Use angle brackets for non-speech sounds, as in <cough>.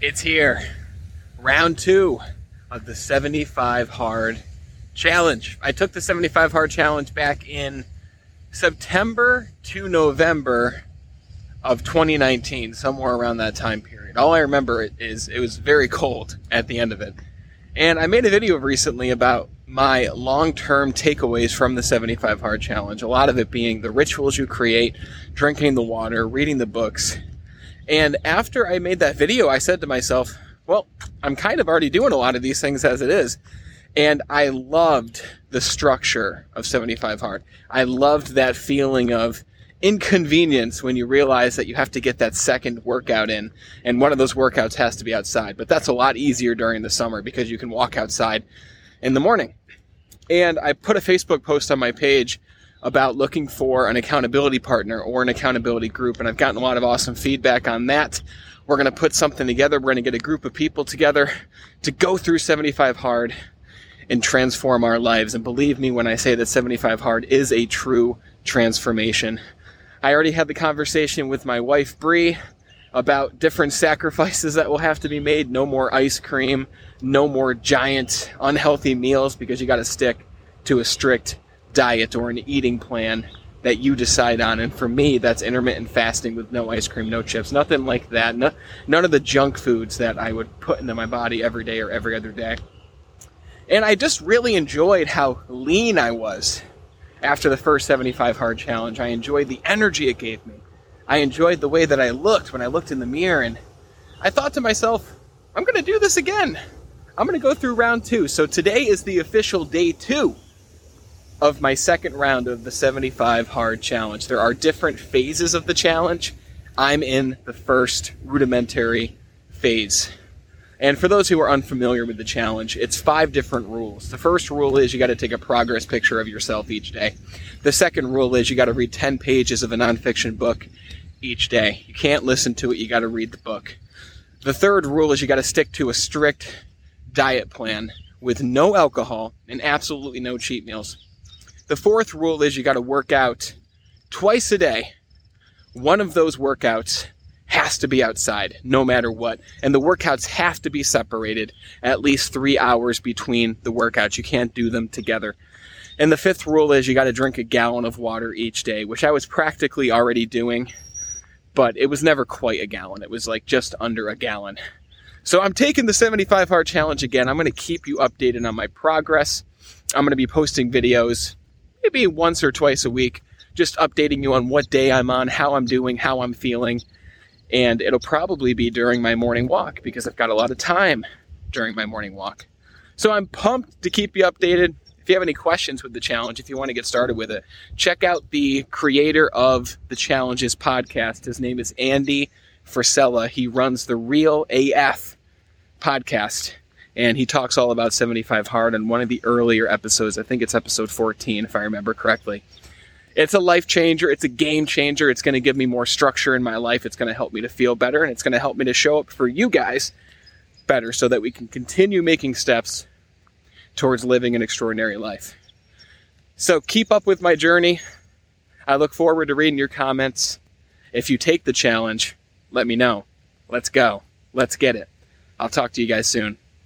It's here. Round two of the 75 hard challenge. I took the 75 hard challenge back in September to November of 2019, somewhere around that time period. All I remember is it was very cold at the end of it. And I made a video recently about my long term takeaways from the 75 Hard Challenge. A lot of it being the rituals you create, drinking the water, reading the books. And after I made that video, I said to myself, well, I'm kind of already doing a lot of these things as it is. And I loved the structure of 75 Hard. I loved that feeling of inconvenience when you realize that you have to get that second workout in. And one of those workouts has to be outside. But that's a lot easier during the summer because you can walk outside in the morning. And I put a Facebook post on my page about looking for an accountability partner or an accountability group. And I've gotten a lot of awesome feedback on that. We're going to put something together. We're going to get a group of people together to go through 75 hard and transform our lives. And believe me when I say that 75 hard is a true transformation. I already had the conversation with my wife, Bree, about different <laughs> sacrifices that will have to be made. No more ice cream, no more giant unhealthy meals because you got to stick to a strict diet or an eating plan that you decide on. And for me, that's intermittent fasting with no ice cream, no chips, nothing like that. No, none of the junk foods that I would put into my body every day or every other day. And I just really enjoyed how lean I was after the first 75 hard challenge. I enjoyed the energy it gave me. I enjoyed the way that I looked when I looked in the mirror. And I thought to myself, I'm going to do this again. I'm going to go through round two. So today is the official day two of my second round of the 75 hard challenge. There are different phases of the challenge. I'm in the first rudimentary phase. And for those who are unfamiliar with the challenge, it's five different rules. The first rule is you got to take a progress picture of yourself each day. The second rule is you got to read 10 pages of a nonfiction book each day. You can't listen to it, you got to read the book. The third rule is you got to stick to a strict diet plan with no alcohol and absolutely no cheat meals. The fourth rule is you got to work out twice a day. One of those workouts has to be outside no matter what. And the workouts have to be separated at least three hours between the workouts. You can't do them together. And the fifth rule is you got to drink a gallon of water each day, which I was practically already doing, but it was never quite a gallon. It was like just under a gallon. So I'm taking the 75 hard challenge again. I'm going to keep you updated on my progress. I'm going to be posting videos maybe once or twice a week, just updating you on what day I'm on, how I'm doing, how I'm feeling and it'll probably be during my morning walk because I've got a lot of time during my morning walk. So I'm pumped to keep you updated. If you have any questions with the challenge, if you want to get started with it, check out the creator of the challenges podcast. His name is Andy Frisella. He runs the Real AF podcast and he talks all about 75 hard on one of the earlier episodes. I think it's episode 14 if I remember correctly it's a life changer. It's a game changer. It's going to give me more structure in my life. It's going to help me to feel better and it's going to help me to show up for you guys better so that we can continue making steps towards living an extraordinary life. So keep up with my journey. I look forward to reading your comments. If you take the challenge, let me know. Let's go. Let's get it. I'll talk to you guys soon.